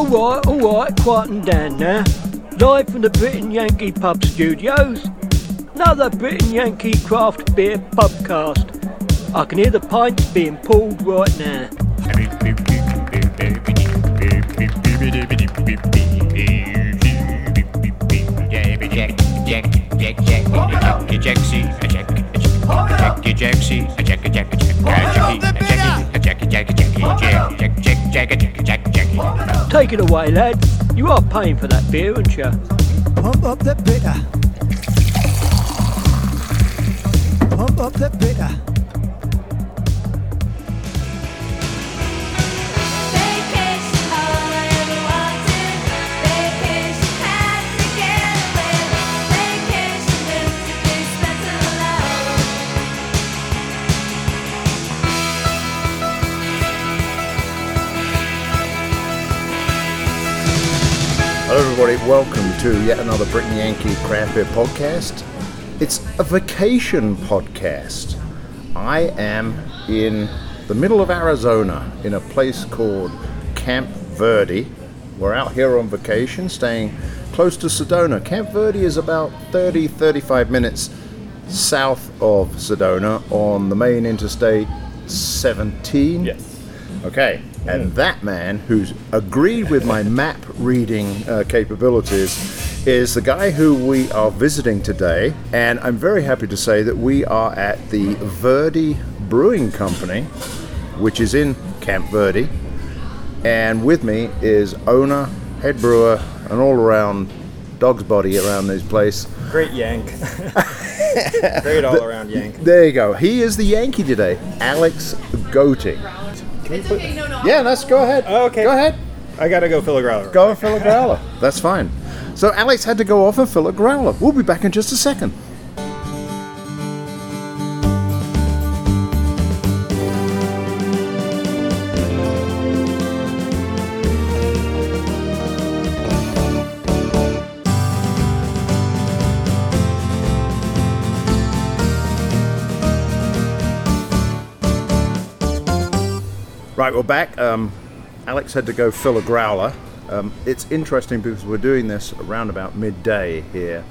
Alright, alright, quieten down now. Live from the Brit and Yankee Pub Studios. Another Brit and Yankee Craft Beer Pubcast. I can hear the pints being pulled right now. Take it away, lad. You are paying for that beer, aren't you? Pump up the bitter. Pump up the bitter. Everybody. Welcome to yet another Brit and Yankee Craft Beer podcast. It's a vacation podcast. I am in the middle of Arizona in a place called Camp Verde. We're out here on vacation, staying close to Sedona. Camp Verde is about 30 35 minutes south of Sedona on the main interstate 17. Yes. Okay, and that man who's agreed with my map reading uh, capabilities is the guy who we are visiting today. And I'm very happy to say that we are at the Verde Brewing Company, which is in Camp Verde. And with me is owner, head brewer, and all around dog's body around this place. Great yank. Great all around yank. There you go. He is the Yankee today, Alex Goetting. Yeah, let's go ahead. Oh, okay. Go ahead. I gotta go fill a growler. Go and fill a growler. That's fine. So Alex had to go off and fill a growler. We'll be back in just a second. Right, we're back. Um, Alex had to go fill a growler. Um, it's interesting because we're doing this around about midday here.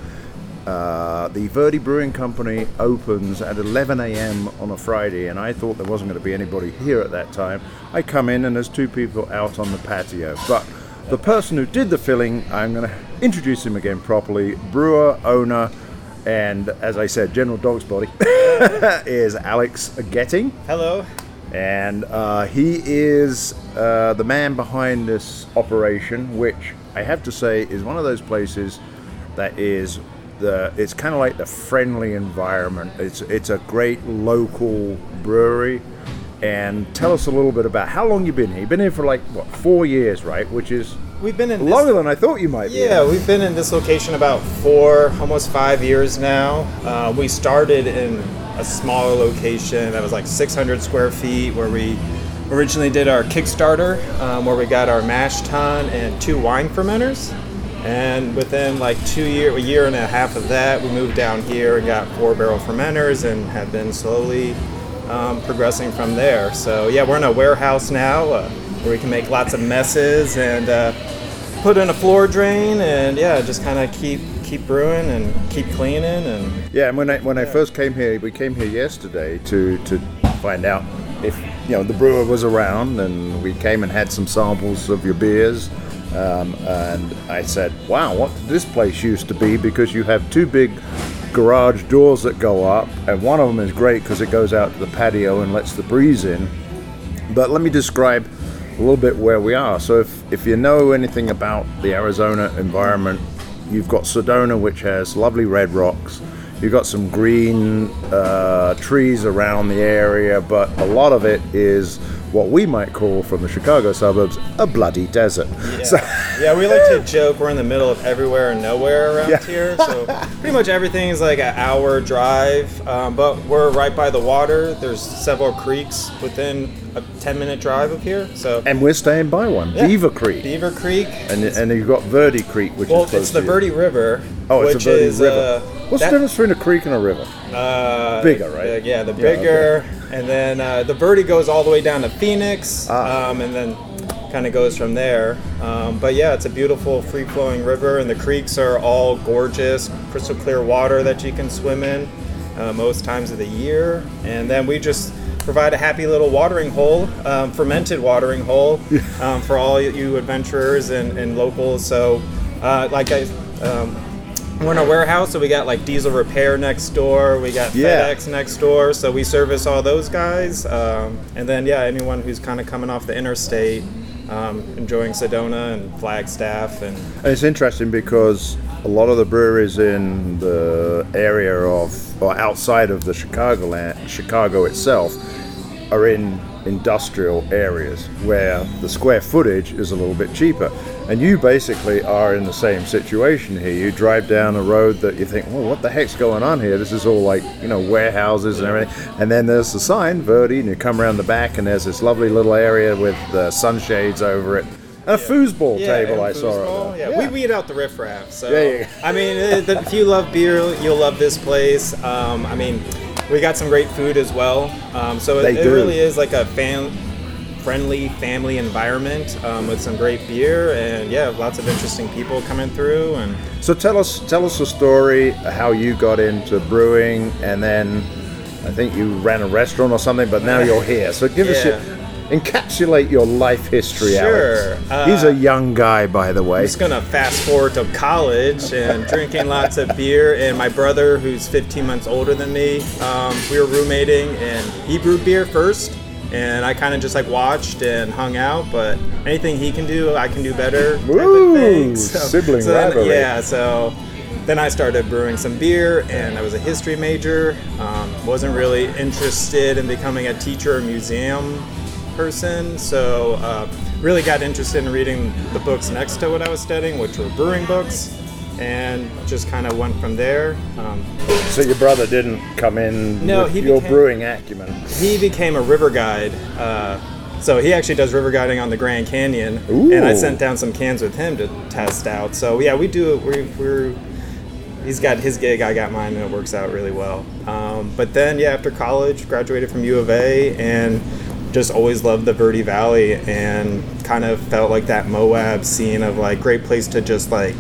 Uh, the Verde Brewing Company opens at 11 a.m. on a Friday, and I thought there wasn't going to be anybody here at that time. I come in, and there's two people out on the patio. But the person who did the filling, I'm going to introduce him again properly brewer, owner, and as I said, General Dog's Body is Alex Goetting Hello. And uh, he is uh, the man behind this operation, which I have to say is one of those places that is the. It's kind of like the friendly environment. It's it's a great local brewery. And tell us a little bit about how long you've been here. You've been here for like what four years, right? Which is We've been in longer this, than I thought you might be. Yeah, we've been in this location about four, almost five years now. Uh, we started in a smaller location that was like 600 square feet, where we originally did our Kickstarter, um, where we got our mash tun and two wine fermenters. And within like two year, a year and a half of that, we moved down here and got four barrel fermenters and have been slowly um, progressing from there. So yeah, we're in a warehouse now uh, where we can make lots of messes and uh, put in a floor drain and yeah, just kind of keep keep brewing and keep cleaning and Yeah, and when I when I first came here, we came here yesterday to to find out if you know the brewer was around, and we came and had some samples of your beers. Um, and I said, "Wow, what this place used to be?" Because you have two big garage doors that go up, and one of them is great because it goes out to the patio and lets the breeze in. But let me describe a little bit where we are. So, if, if you know anything about the Arizona environment, you've got Sedona, which has lovely red rocks. You've got some green uh, trees around the area, but a lot of it is what we might call from the Chicago suburbs a bloody desert. yeah. So, yeah, we like to joke we're in the middle of everywhere and nowhere around Yeah. here. So pretty much everything is like an hour drive, um, but we're right by the water. There's several creeks within a 10 minute drive up here. So and we're staying by one, Yeah. Beaver Creek. Beaver Creek. And, and you've got Verde Creek, which well, is it's the. Verde River. Oh, it's a Verde is, River. Uh, What's that- the difference between a creek and a river? Uh, Bigger, right? the- yeah, the Yeah, bigger, and then uh, the Verde goes all the way down to Phoenix, Ah. um, and then kind of goes from there. Um, but yeah, it's a beautiful free flowing river, and the creeks are all gorgeous, crystal clear water that you can swim in uh, most times of the year. And then we just provide a happy little watering hole, um, fermented watering hole, um, for all you adventurers and, and locals. So, uh, like I. Um, we're in a warehouse, so we got like diesel repair next door. We got Yeah. FedEx next door, so we service all those guys. Um, and then yeah, anyone who's kind of coming off the interstate, um, enjoying Sedona and Flagstaff, and And it's interesting because a lot of the breweries in the area of or outside of the Chicago land, Chicago itself are in industrial areas where the square footage is a little bit cheaper. And you basically are in the same situation here. You drive down a road that you think, well, what the heck's going on here? This is all like, you know, warehouses and everything. And then there's the sign, Verde, and you come around the back and there's this lovely little area with uh, sunshades over it. A foosball table I saw. foosball. it Yeah, we weed out the riffraff. So Yeah, yeah. I mean, uh, the- if you love beer, you'll love this place. Um, I mean, we got some great food as well. Um, so it, it really is like a fan friendly family environment um, with some great beer and yeah lots of interesting people coming through and So tell us, tell us a story how you got into brewing, and then I think you ran a restaurant or something, but now you're here. So give us your, encapsulate your life history, Sure. Alex. Uh, He's a young guy, by the way. I'm just gonna fast forward to college and drinking lots of beer. And my brother, who's 15 months older than me, um, we were roommating, and he brewed beer first, and I kind of just like watched and hung out. But anything he can do, I can do better. Woo! thing. Sibling then- rivalry. yeah, so then I started brewing some beer, and I was a history major. Um, wasn't really interested in becoming a teacher or museum person, so uh, really got interested in reading the books next to what I was studying, which were brewing books, and just kind of went from there. Um, So your brother didn't come in No, with he your became- brewing acumen. he became a river guide. Uh, so he actually does river guiding on the Grand Canyon, Ooh. and I sent down some cans with him to test out. So yeah, we do. We, we're he's got his gig, I got mine, and it works out really well. Um, but then yeah, after college, graduated from U of A, and just always loved the Verde Valley, and kind of felt like that Moab scene of like great place to just like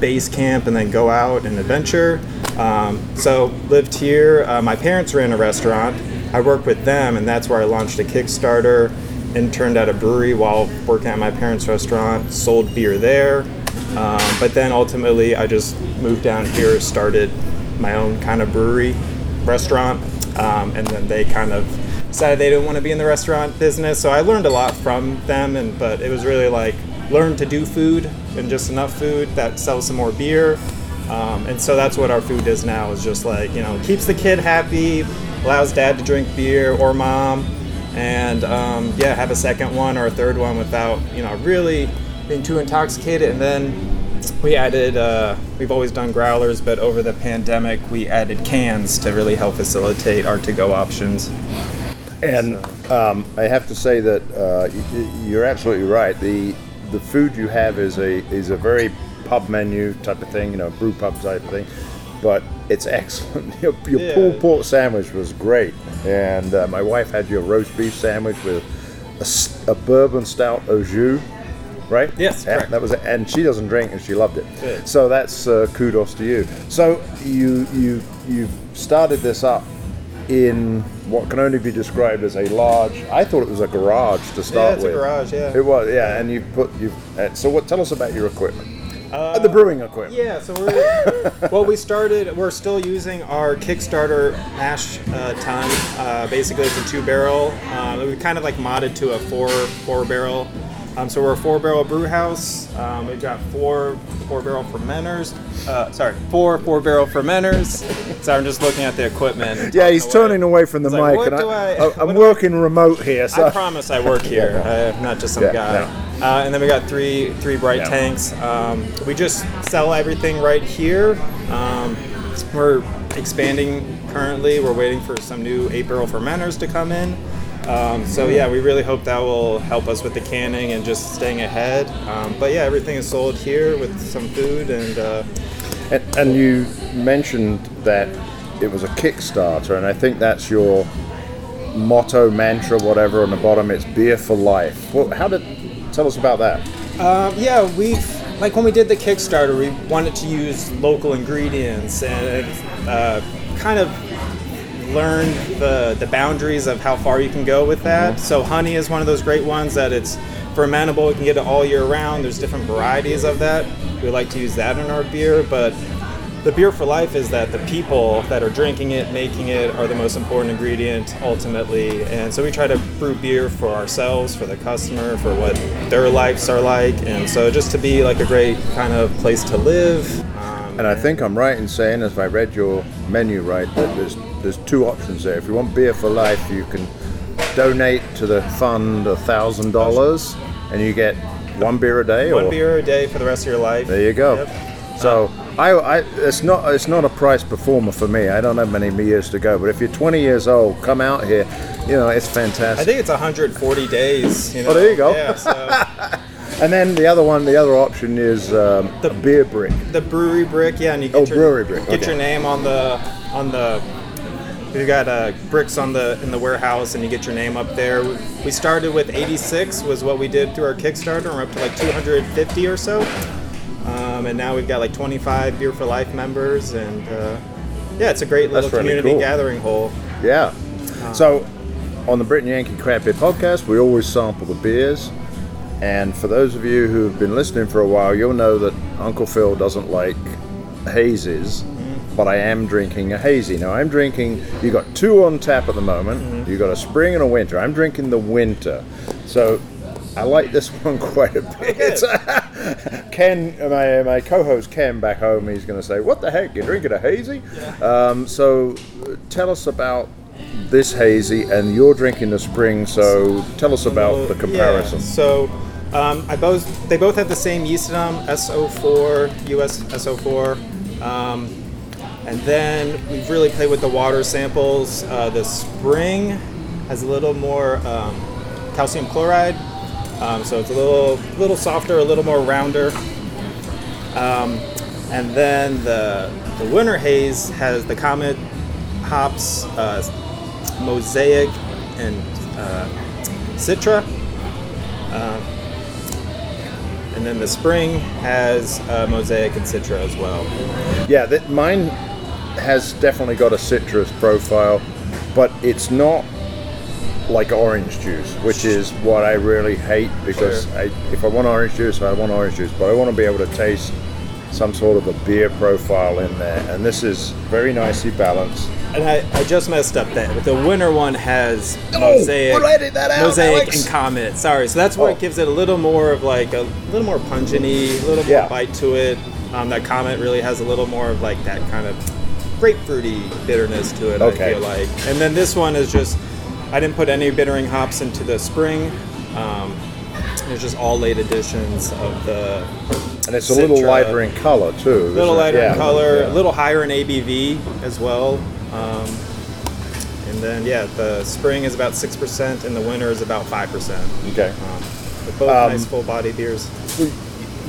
base camp and then go out and adventure. Um, so lived here. Uh, my parents ran a restaurant. I worked with them, and that's where I launched a Kickstarter. Interned at a brewery while working at my parents' restaurant. Sold beer there, um, but then ultimately I just moved down here, started my own kind of brewery restaurant, um, and then they kind of decided they didn't want to be in the restaurant business. So I learned a lot from them, and but it was really like learn to do food and just enough food that sells some more beer. Um, and so that's what our food is now is just like you know keeps the kid happy allows dad to drink beer or mom and um, yeah have a second one or a third one without you know really being too intoxicated and then we added uh, we've always done growlers but over the pandemic we added cans to really help facilitate our to-go options And um, I have to say that uh, y- you're absolutely right. The the food you have is a is a very pub menu type of thing, you know, brew pub type of thing. But it's excellent. Your, your Yeah. pulled pork sandwich was great, and uh, my wife had your roast beef sandwich with a bourbon stout au jus, right? Yes, Yeah, correct. that was it. And she doesn't drink, and she loved it. So that's uh, kudos to you. So you you you started this up in what can only be described as a large. I thought it was a garage to start yeah, it's a with. garage, yeah. It was, yeah. And you put you. Uh, so what? Tell us about your equipment. Uh, the brewing equipment. Yeah, so we're well. We started. We're still using our Kickstarter mash uh, tun. Uh, basically, it's a two barrel. Um, we kind of like modded to a four four barrel. Um, so we're a four barrel brew house. Um, we've got four four barrel fermenters. Uh, sorry, four four barrel fermenters. So I'm just looking at the equipment. Yeah, he's away. turning away from the like, mic, and I, I'm do I- working remote here. So I promise I work here. I'm not just some Yeah, guy. Uh, and then we got three three bright Yeah. tanks. Um, we just sell everything right here. Um, we're expanding currently. We're waiting for some new eight barrel fermenters to come in. Um, so yeah, we really hope that will help us with the canning and just staying ahead. Um, but yeah, everything is sold here with some food and uh, And, and you mentioned that it was a Kickstarter, and I think that's your motto, mantra, whatever. On the bottom, it's beer for life. Well, how did? tell us about that. Um, yeah, we've like when we did the Kickstarter, we wanted to use local ingredients and uh, kind of learn the the boundaries of how far you can go with that. So honey is one of those great ones that it's fermentable. You can get it all year round. There's different varieties of that. We like to use that in our beer, but the beer for life is that the people that are drinking it, making it, are the most important ingredient ultimately. And so we try to brew beer for ourselves, for the customer, for what their lives are like, and so just to be like a great kind of place to live. Um, And I think I'm right in saying, as I read your menu right, that there's there's two options there. If you want beer for life, you can donate to the fund a thousand dollars, and you get one beer a day. one or, beer a day for the rest of your life. There you go. Yep. So I, I, it's not it's not a price performer for me. I don't have many years to go. But if you're 20 years old, come out here. You know it's fantastic. I think it's 140 days. You know? Oh, there you go. Yeah, so and then the other one, the other option is um, The- beer brick. the brewery brick, yeah, and you get Oh, your, brewery brick, Get okay. your name on the on the. You got uh, bricks on the in the warehouse, and you get your name up there. We started with 86, was what we did through our Kickstarter. and We're up to like 250 or so, um, and now we've got like 25 Beer for Life members, and uh, yeah, it's a great little really community cool. gathering hole. Yeah. So, on the Brit and Yankee Craft Beer Podcast, we always sample the beers. And for those of you who have been listening for a while, you'll know that Uncle Phil doesn't like hazes, but I am drinking a hazy. Now, I'm drinking, you got two on tap at the moment. You got a spring and a winter. I'm drinking the winter. So, I like this one quite a bit. Ken, my, my co-host Ken back home, he's going to say, "What the heck? You're drinking a hazy?" Um, so, tell us about this hazy, and you're drinking the spring. So, tell us about the Yeah, comparison. So, um, I both they both have the same yeast in them, SO4, US SO4, um, and then we've really played with the water samples. Uh, the spring has a little more um, calcium chloride, um, so it's a little little softer, a little more rounder. Um, and then the the winter haze has the comet hops, uh, mosaic, and uh, citra. Uh, and then the spring has uh, mosaic and citra as well. Yeah, that mine has definitely got a citrus profile, but it's not like orange juice, which is what I really hate because Sure. I, if I want orange juice, I want orange juice, but I want to be able to taste some sort of a beer profile in there, and this is very nicely balanced. And I, I just messed up that. The winter one has Oh, mosaic, we'll edit that out, mosaic Alex. and comet. Sorry, so that's what Oh. gives it a little more of like a little more pungent-y, a little more Yeah. bite to it. Um, that comet really has a little more of like that kind of grapefruity bitterness to it. Okay. I feel like. And then this one is just I didn't put any bittering hops into the spring. Um, it's just all late additions of the And it's a little lighter in color too. a little lighter Yeah, in color, yeah. a little higher in ABV as well. Um, and then yeah, the spring is about six percent, and the winter is about five percent. Okay. Um, they're both Um, nice full body beers.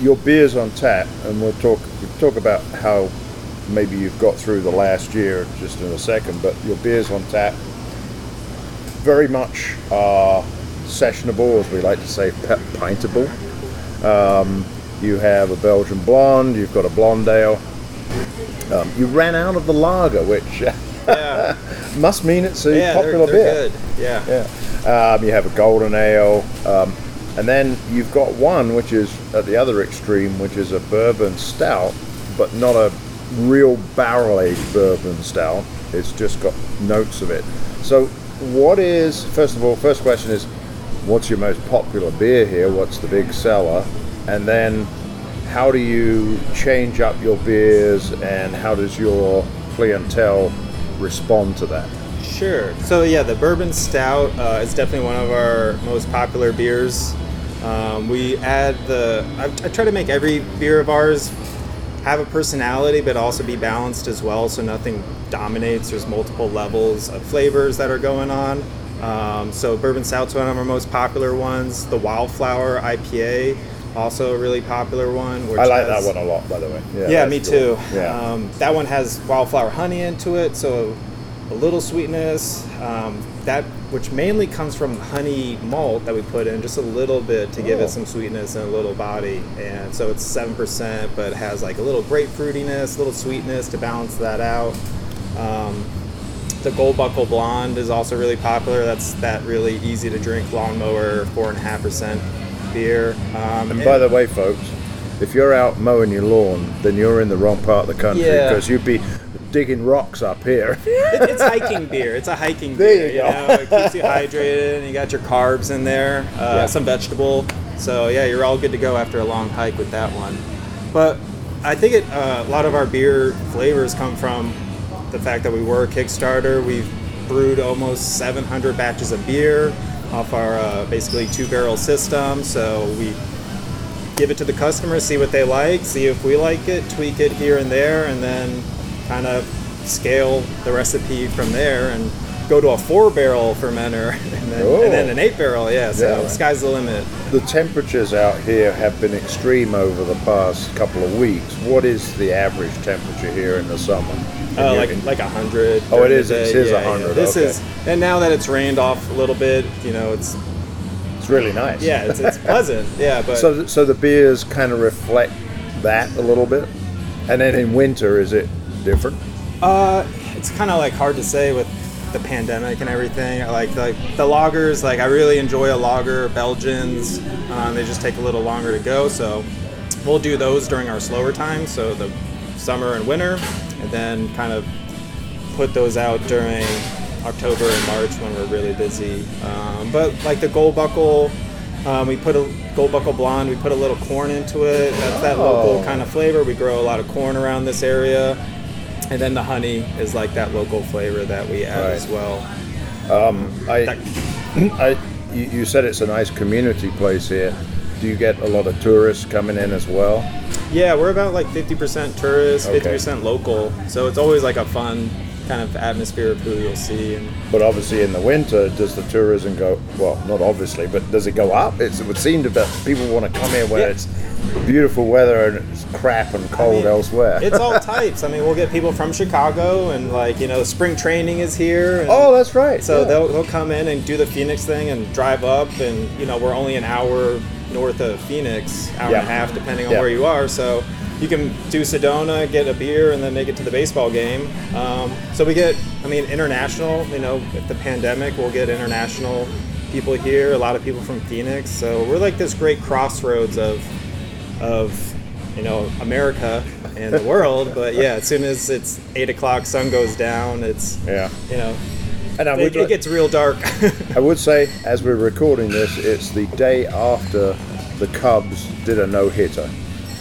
your beers on tap, and we'll talk we'll talk about how maybe you've got through the last year just in a second. But your beers on tap very much are sessionable, as we like to say, pintable. Um, you have a Belgian blonde, you've got a blonde ale. Um, you ran out of the lager, which Yeah, must mean it's a yeah, popular they're, they're beer. good. Yeah. Yeah. Um, you have a golden ale, um, and then you've got one which is at the other extreme, which is a bourbon stout, but not a real barrel aged bourbon stout. It's just got notes of it. So, what is first of all? First question is, what's your most popular beer here? What's the big seller? And then, how do you change up your beers, and how does your clientele respond to that? Sure. So yeah, the bourbon stout uh, is definitely one of our most popular beers. Um, we add the. I, I try to make every beer of ours have a personality, but also be balanced as well, so nothing dominates. There's multiple levels of flavors that are going on. Um, so bourbon stout's one of our most popular ones. The Wildflower IPA, also a really popular one. Which I like has- that one a lot, by the way. yeah, that's me too. Yeah. Um, that one has wildflower honey into it, so a little sweetness. Um, that which mainly comes from honey malt that we put in just a little bit to give Oh. it some sweetness and a little body. And so it's seven percent, but it has like a little grapefruitiness, a little sweetness to balance that out. Um, the Gold Buckle Blonde is also really popular. That's that really easy to drink lawnmower, four and a half percent beer. Um, And by the way, folks, if you're out mowing your lawn, then you're in the wrong part of the country Yeah. because you'd be digging rocks up here. it, it's hiking beer. It's a hiking There beer. you go. know, it keeps you hydrated, and you got your carbs in there, uh, Yeah. some vegetable. So yeah, you're all good to go after a long hike with that one. But I think it, uh, a lot of our beer flavors come from the fact that we were a Kickstarter. We've brewed almost 700 batches of beer off our uh, basically two barrel system. So we give it to the customer, see what they like, see if we like it, tweak it here and there, and then kind of scale the recipe from there and go to a four barrel fermenter and then, and then Oh. an eight barrel. Yeah, so Yeah. sky's the limit. the temperatures out here have been extreme over the past couple of weeks. What is the average temperature here in the summer? Uh, like in- like a hundred. Oh, it is- it is Yeah, yeah. 100, This okay. is, and now that it's rained off a little bit, you know, it's it's really nice. yeah, it's, it's pleasant. Yeah, but So, so the beers kind of reflect that a little bit, and then in winter, is it different? Uh, it's kind of like hard to say with the pandemic and everything. I Like like the lagers. like I really enjoy a lager. Belgians, um, they just take a little longer to go, so we'll do those during our slower times, so the summer and winter, and then kind of put those out during October and March when we're really busy. Um, but like the Gold Buckle. Um, we put a gold buckle blonde. We put a little corn into it. That's that local Oh. kind of flavor. We grow a lot of corn around this area. And then the honey is like that local flavor that we add Right. as well. I, That- I, you, you said it's a nice community place here. Do you get a lot of tourists coming in as well? Yeah, we're about like 50% tourists, Okay. 50% local. So it's always like a fun kind of atmosphere of who you'll see. And But obviously, in the winter, does the tourism go? Well, not obviously, but does it go up? It's, it would seem to that people want to come here when Yeah. it's beautiful weather and it's crap and cold I mean, elsewhere. It's all types. I mean, we'll get people from Chicago, and like you know, spring training is here. And oh, that's right. So yeah. they'll, they'll come in and do the Phoenix thing and drive up, and you know, we're only an hour north of Phoenix, hour Yeah. and a half, depending on Yeah. where you are. So you can do Sedona, get a beer, and then make it to the baseball game. Um, so we get, I mean, international. You know, with the pandemic, we'll get international people here. A lot of people from Phoenix. So we're like this great crossroads of of you know America and the world. But yeah, as soon as it's eight o'clock, sun goes down. It's yeah. you know And I it, would, it gets real dark. I would say, as we're recording this, it's the day after the Cubs did a no hitter.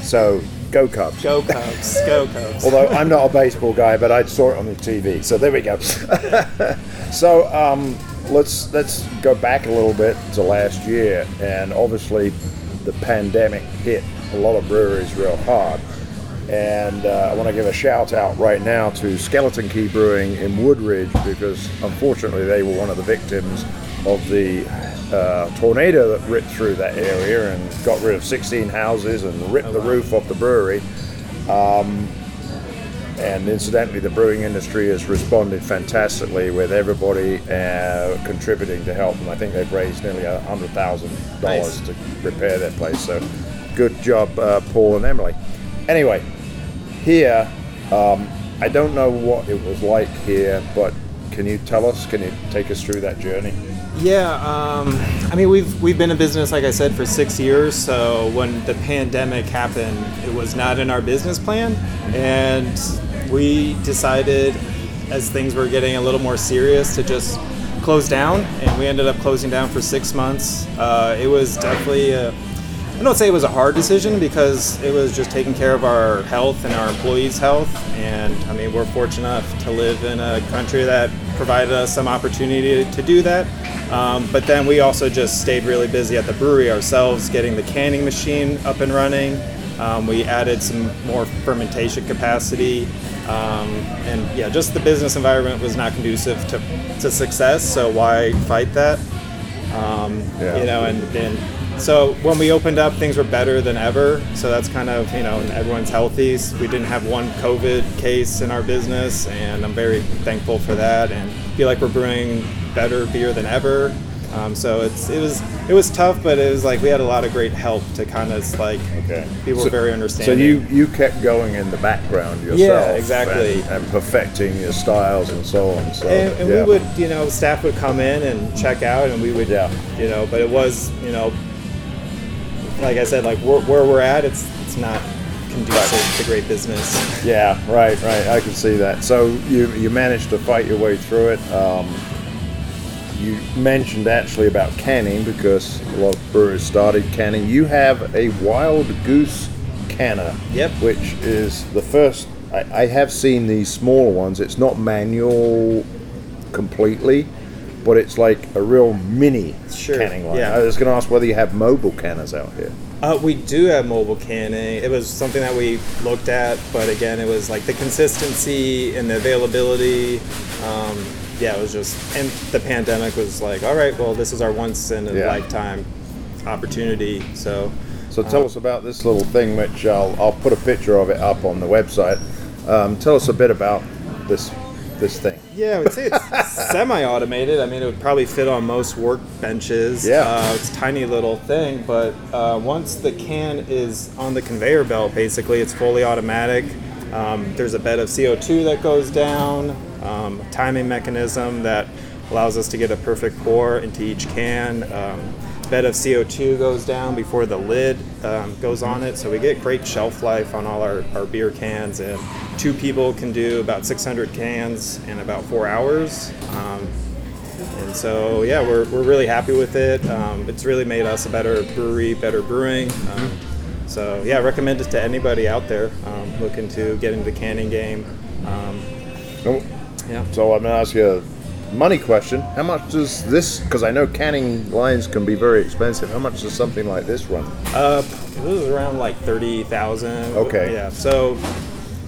So go Cubs. go Cubs, go Cubs. Although I'm not a baseball guy, but I saw it on the TV. So there we go. so um, let's let's go back a little bit to last year, and obviously the pandemic hit a lot of breweries real hard. And uh, I want to give a shout out right now to Skeleton Key Brewing in Woodridge because unfortunately they were one of the victims of the uh, tornado that ripped through that area and got rid of 16 houses and ripped the roof off the brewery. And incidentally, the brewing industry has responded fantastically with everybody uh, contributing to help them. I think they've raised nearly a hundred thousand dollars Nice. to repair their place. So, good job, uh, Paul and Emily. Anyway, here, um, I don't know what it was like here, but can you tell us? Can you take us through that journey? Yeah, um, I mean we've we've been in business like I said for six years. So when the pandemic happened, it was not in our business plan, and we decided as things were getting a little more serious to just close down, and we ended up closing down for six months. Uh, it was definitely a I don't say it was a hard decision because it was just taking care of our health and our employees' health. And I mean, we're fortunate enough to live in a country that provided us some opportunity to do that. Um, but then we also just stayed really busy at the brewery ourselves, getting the canning machine up and running. Um, we added some more fermentation capacity. Um, and yeah, just the business environment was not conducive to, to success. So why fight that? Um, Yeah. You know, and, and so when we opened up, things were better than ever. So that's kind of you know, everyone's healthy. We didn't have one COVID case in our business, and I'm very thankful for that. And feel like we're brewing better beer than ever. Um, so it's it was it was tough, but it was like we had a lot of great help to kind of like Okay. people So- were very understanding. So you you kept going in the background yourself. exactly. And, and perfecting your styles and so on. So and, and yeah. we would you know staff would come in and check out and we would Yeah. you know but it was you know like i said like where, where we're at it's it's not conducive to great business Yeah, right, right. I can see that. So you you managed to fight your way through it. Um, you mentioned actually about canning because a lot of brewers started canning. You have a wild goose canner. Yep. Which is the first. I, I have seen these small ones. It's not manual completely, but it's like a real mini Sure, canning line. yeah. I was going to ask whether you have mobile canners out here. uh, we do have mobile canning it was something that we looked at but again it was like the consistency and the availability um, yeah it was just and the pandemic was like all right well this is our once in a Yeah. lifetime opportunity so So tell us about this little thing, which I'll, I'll put a picture of it up on the website. Um, tell us a bit about this this thing. Yeah, I would say it's semi-automated. I mean, it would probably fit on most workbenches. Yeah. uh, it's a tiny little thing, but uh, once the can is on the conveyor belt, basically, it's fully automatic. Um, there's a bed of CO2 that goes down, um, timing mechanism that allows us to get a perfect pour into each can. Um, bed of CO2 goes down before the lid um, goes on it, so we get great shelf life on all our, our beer cans. And two people can do about 600 cans in about four hours. Um, and so, yeah, we're, we're really happy with it. Um, it's really made us a better brewery, better brewing. Um, so, yeah, recommend it to anybody out there um, looking to get into the canning game. Um, So, yeah. so I'm going to ask you a money question. How much does this? Because I know canning lines can be very expensive. How much does something like this run? Uh, it was around like 30,000. Okay. Yeah. So,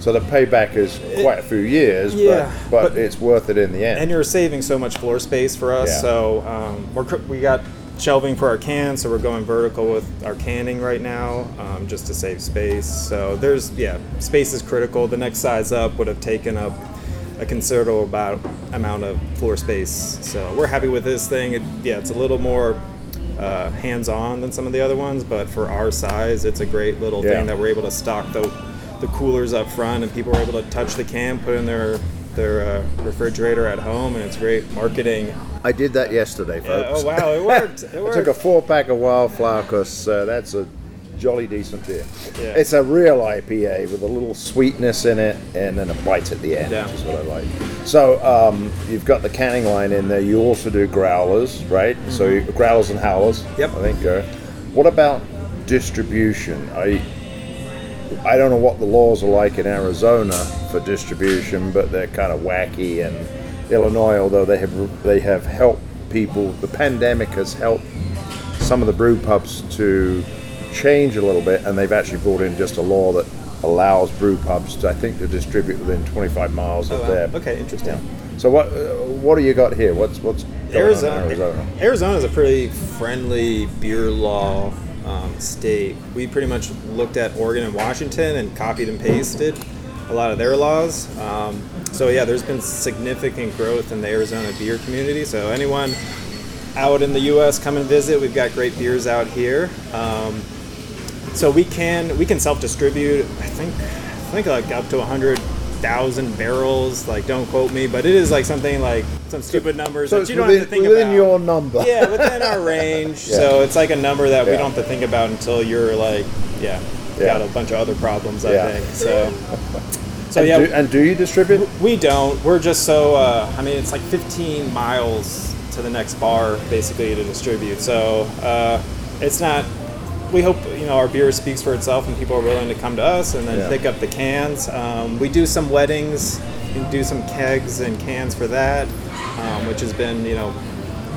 So the payback is quite a few years, Yeah, but, but but- it's worth it in the end. and you're saving so much floor space for us. Yeah. So um, we're we got shelving for our cans, so we're going vertical with our canning right now, um, just to save space. So there's yeah, space is critical. The next size up would have taken up a considerable about amount of floor space. So we're happy with this thing. It, yeah, it's a little more. Uh, hands-on than some of the other ones, but for our size, it's a great little Yeah. thing that we're able to stock the the coolers up front, and people are able to touch the can, put in their their uh, refrigerator at home, and it's great marketing. I did that yesterday, Yeah, folks. oh wow, it worked! It worked. I took a four pack of Wildflower because uh, that's a jolly decent beer. Yeah. It's a real IPA with a little sweetness in it and then a bite at the end, Yeah. which is what I like. So um, you've got the canning line in there. You also do growlers, right? So growlers and howlers. Mm-hmm. Yep. I think. Uh, what about distribution? I I don't know what the laws are like in Arizona for distribution, but they're kind of wacky. And Illinois, although they have they have helped people, the pandemic has helped some of the brew pubs to change a little bit, and they've actually brought in just a law that allows brew pubs, to, I think, to distribute within 25 miles of Oh, wow. their. Okay, interesting. So what uh, what do you got here? What's what's Arizona, Arizona? Arizona is a pretty friendly beer law um, state. We pretty much looked at Oregon and Washington and copied and pasted a lot of their laws. Um, so yeah, there's been significant growth in the Arizona beer community. So anyone out in the U.S. come and visit. We've got great beers out here. Um, so we can we can self distribute. I think I think like up to hundred thousand barrels. Like don't quote me, but it is like something like some stupid numbers So that you don't within, have to think within about. Within your number. yeah, within our range. Yeah. So it's like a number that we don't have to think about until you're like, yeah, Yeah. got a bunch of other problems. I Yeah. think so. So and, yeah, do, and do you distribute? we don't. We're just so. Uh, I mean, it's like 15 miles to the next bar, basically, to distribute. So uh, it's not. We hope you know our beer speaks for itself, and people are willing to come to us and then Yeah. pick up the cans. Um, we do some weddings, we do some kegs and cans for that, um, which has been you know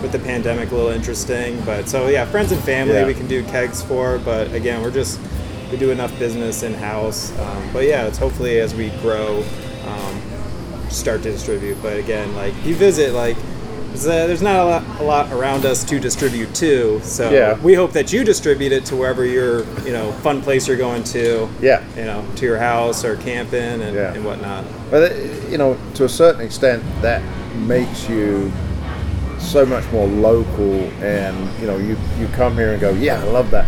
with the pandemic a little interesting. But so yeah, friends and family Yeah. we can do kegs for. But again, we're just we do enough business in house. Um, but yeah, it's hopefully as we grow, um, start to distribute. But again, like you visit, like uh, there's not a lot, a lot around us to distribute to, so Yeah. we hope that you distribute it to wherever your you know fun place you're going to. Yeah. You know, to your house or camping and, Yeah. and whatnot. But it- you know, to a certain extent, that makes you so much more local, and you know, you you come here and go, yeah, I love that.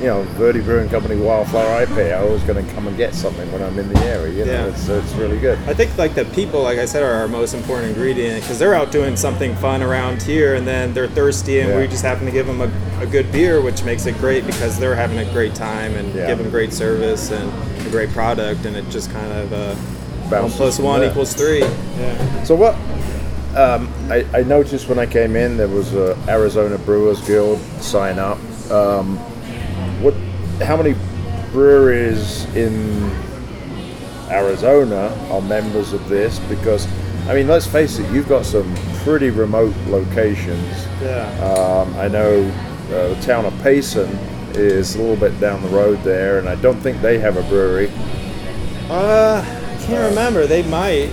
You know, Verde Brewing Company Wildflower IPA. I always going to come and get something when I'm in the area. You know, Yeah. it's it's really good. I think like the people, like I said, are our most important ingredient because they're out doing something fun around here, and then they're thirsty, and Yeah. we just happen to give them a, a good beer, which makes it great because they're having a great time and Yeah. give them great service and a great product, and it just kind of uh, one plus one there. equals three. Yeah. So what? Um, I, I noticed when I came in there was a Arizona Brewers Guild sign up. Um? How many breweries in Arizona are members of this? Because I mean, let's face it, you've got some pretty remote locations. Yeah. Um, I know uh, the town of Payson is a little bit down the road there, and I don't think they have a brewery. Uh, I can't remember. They might.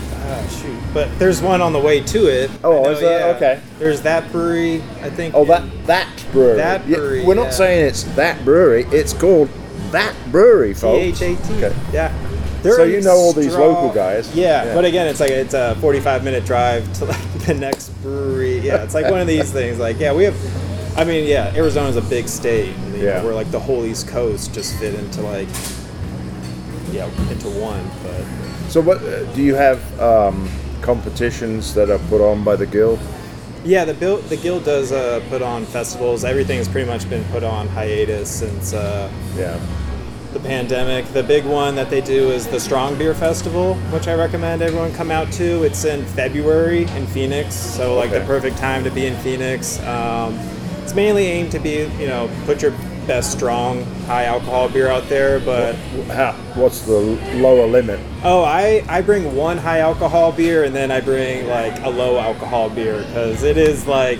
Shoot, but there's one on the way to it. Oh, know, is there? Okay. There's that brewery. I think. Oh, that that brewery. That Yeah, brewery, we're not yeah. saying it's that brewery. It's called that brewery, folks. T-H-A-T. Okay. Yeah. So you know all these strong- local guys. Yeah, Yeah. but again, it's like it's a 45 minute drive to like the next brewery. Yeah, it's like one of these things. Like, yeah, we have. I mean, yeah, Arizona's a big state. You know, Yeah. Where like the whole East Coast just fit into like, yeah, into one. But So, what uh, do you have um, competitions that are put on by the guild? yeah, the guild the guild does uh, put on festivals. Everything's pretty much been put on hiatus since. Uh, Yeah. the pandemic. The big one that they do is the Strong Beer Festival, which I recommend everyone come out to. It's in February in Phoenix, so like the perfect time to be in Phoenix. Um, it's mainly aimed to be, you know, put your best strong, high alcohol beer out there. But How, what's the lower limit? oh, I I bring one high alcohol beer and then I bring like a low alcohol beer because it is like.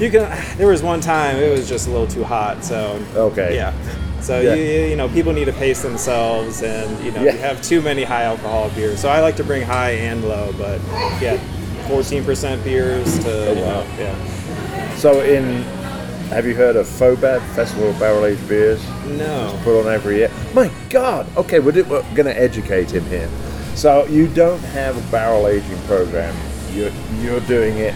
You can. There was one time it was just a little too hot, so Okay. yeah. So Yeah. you you know people need to pace themselves, and you know Yeah. you have too many high alcohol beers. So I like to bring high and low, but yeah, fourteen percent beers to Oh, you know, yeah. So, in have you heard of FOBAB Festival of Barrel Aged Beers? No. It's put on every year. My God! Okay, we're, we're going to educate him here. So you don't have a barrel aging program. You're you're doing it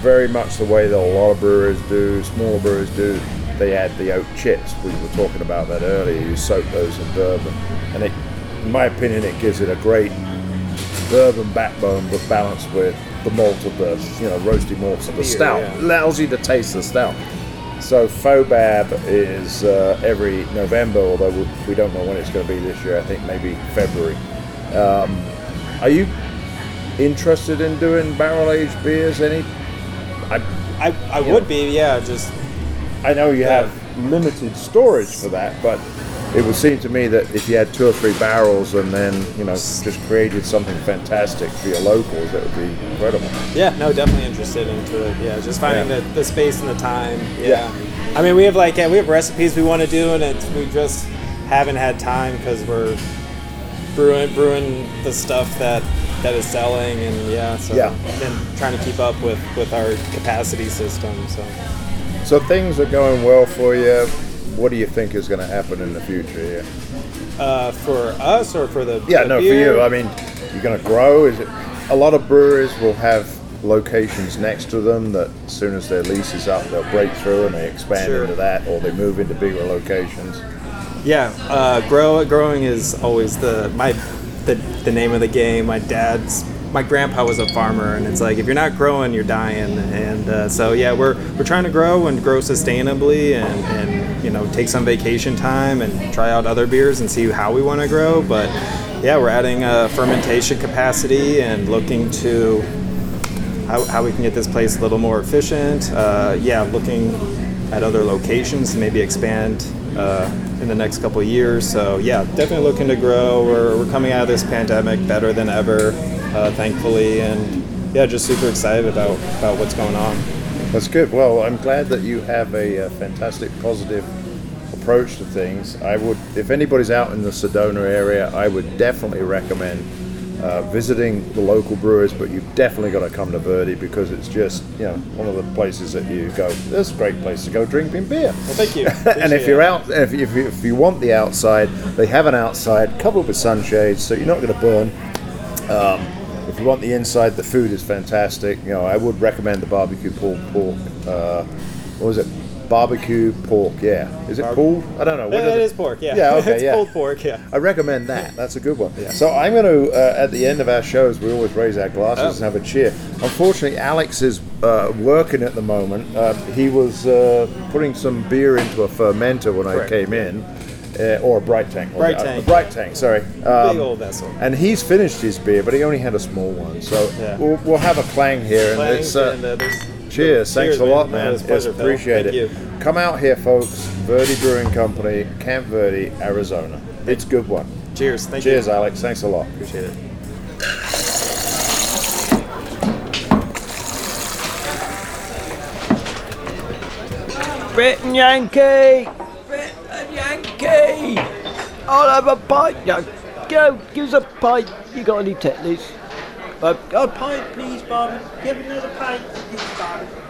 very much the way that a lot of brewers do, smaller brewers do. They add the oak chips. We were talking about that earlier. You soak those in bourbon, and it, in my opinion, it gives it a great bourbon backbone, but balanced with the malt of the you know roasty malts of the stout. yeah. Allows you to taste the stout. So FOBAB is uh, every November, although we, don't know when it's going to be this year. I think maybe February. Um, are you interested in doing barrel aged beers? Any? I I, I would be yeah just I know you Yeah. have limited storage for that, but it would seem to me that if you had two or three barrels and then you know just created something fantastic for your locals, that would be incredible. yeah no definitely interested into it yeah just finding Yeah. the, the space and the time yeah. Yeah. I mean we have like yeah, we have recipes we want to do and it's, we just haven't had time because we're brewing brewing the stuff that that is selling and yeah so Yeah. and trying to keep up with with our capacity system so So things are going well for you. What do you think is going to happen in the future here? uh, for us or for the Yeah, no, for you. I mean, you're going to grow. Is it? A lot of breweries will have locations next to them that as soon as their lease is up, they'll break through and they expand Sure. into that, or they move into bigger locations. Yeah, uh, grow growing is always the my the, the name of the game. My dad's my grandpa was a farmer, and it's like if you're not growing, you're dying. And uh, so yeah, we're we're trying to grow and grow sustainably, and and you know take some vacation time and try out other beers and see how we want to grow. But yeah, we're adding uh, fermentation capacity and looking to how, how we can get this place a little more efficient. Uh, yeah, looking at other locations to maybe expand uh, in the next couple years. So yeah, definitely looking to grow. We're, we're coming out of this pandemic better than ever, uh, thankfully, and yeah, just super excited about about what's going on. That's good. Well, I'm glad that you have a, uh fantastic, positive approach to things. I would, if anybody's out in the Sedona area, I would definitely recommend uh, visiting the local brewers, but you've definitely got to come to Verde because it's just you know one of the places that you go. This is a great place to go drinking beer. Well, thank you. and if you're out, if, if, you- if you want the outside, they have an outside covered with sunshades, so you're not going to burn. Um, if you want the inside, the food is fantastic. You know, I would recommend the barbecue pork. pork uh, what was it? Barbecue pork. Yeah, is it Barb- pulled? I don't know. What Yeah, it is pork. Yeah. Yeah. Okay. it's yeah. pulled pork. Yeah. I recommend that. That's a good one. So I'm going to, uh, at the end of our shows, we always raise our glasses Oh. and have a cheer. Unfortunately, Alex is uh, working at the moment. Uh, he was uh, putting some beer into a fermenter when I came in, uh, or a bright tank. Bright Uh, tank. A bright tank. Sorry. Big Um, old vessel. and he's finished his beer, but he only had a small one. So Yeah. we'll, we'll have a clang here, and it's. Uh, and, uh, there's- Cheers! Thanks Cheers, a lot, man. man. No, it's a pleasure, Yes, appreciate Thank it. you. Come out here, folks. Verde Brewing Company, Camp Verde, Arizona. It's a good one. Cheers. Thank Cheers, you. Alex. Thanks a lot. Appreciate it. Brit and Yankee! I'll have a pint. No, go, give us a pint. You got any tetlers? Uh, A pint, please, Bob. Give another pint, please.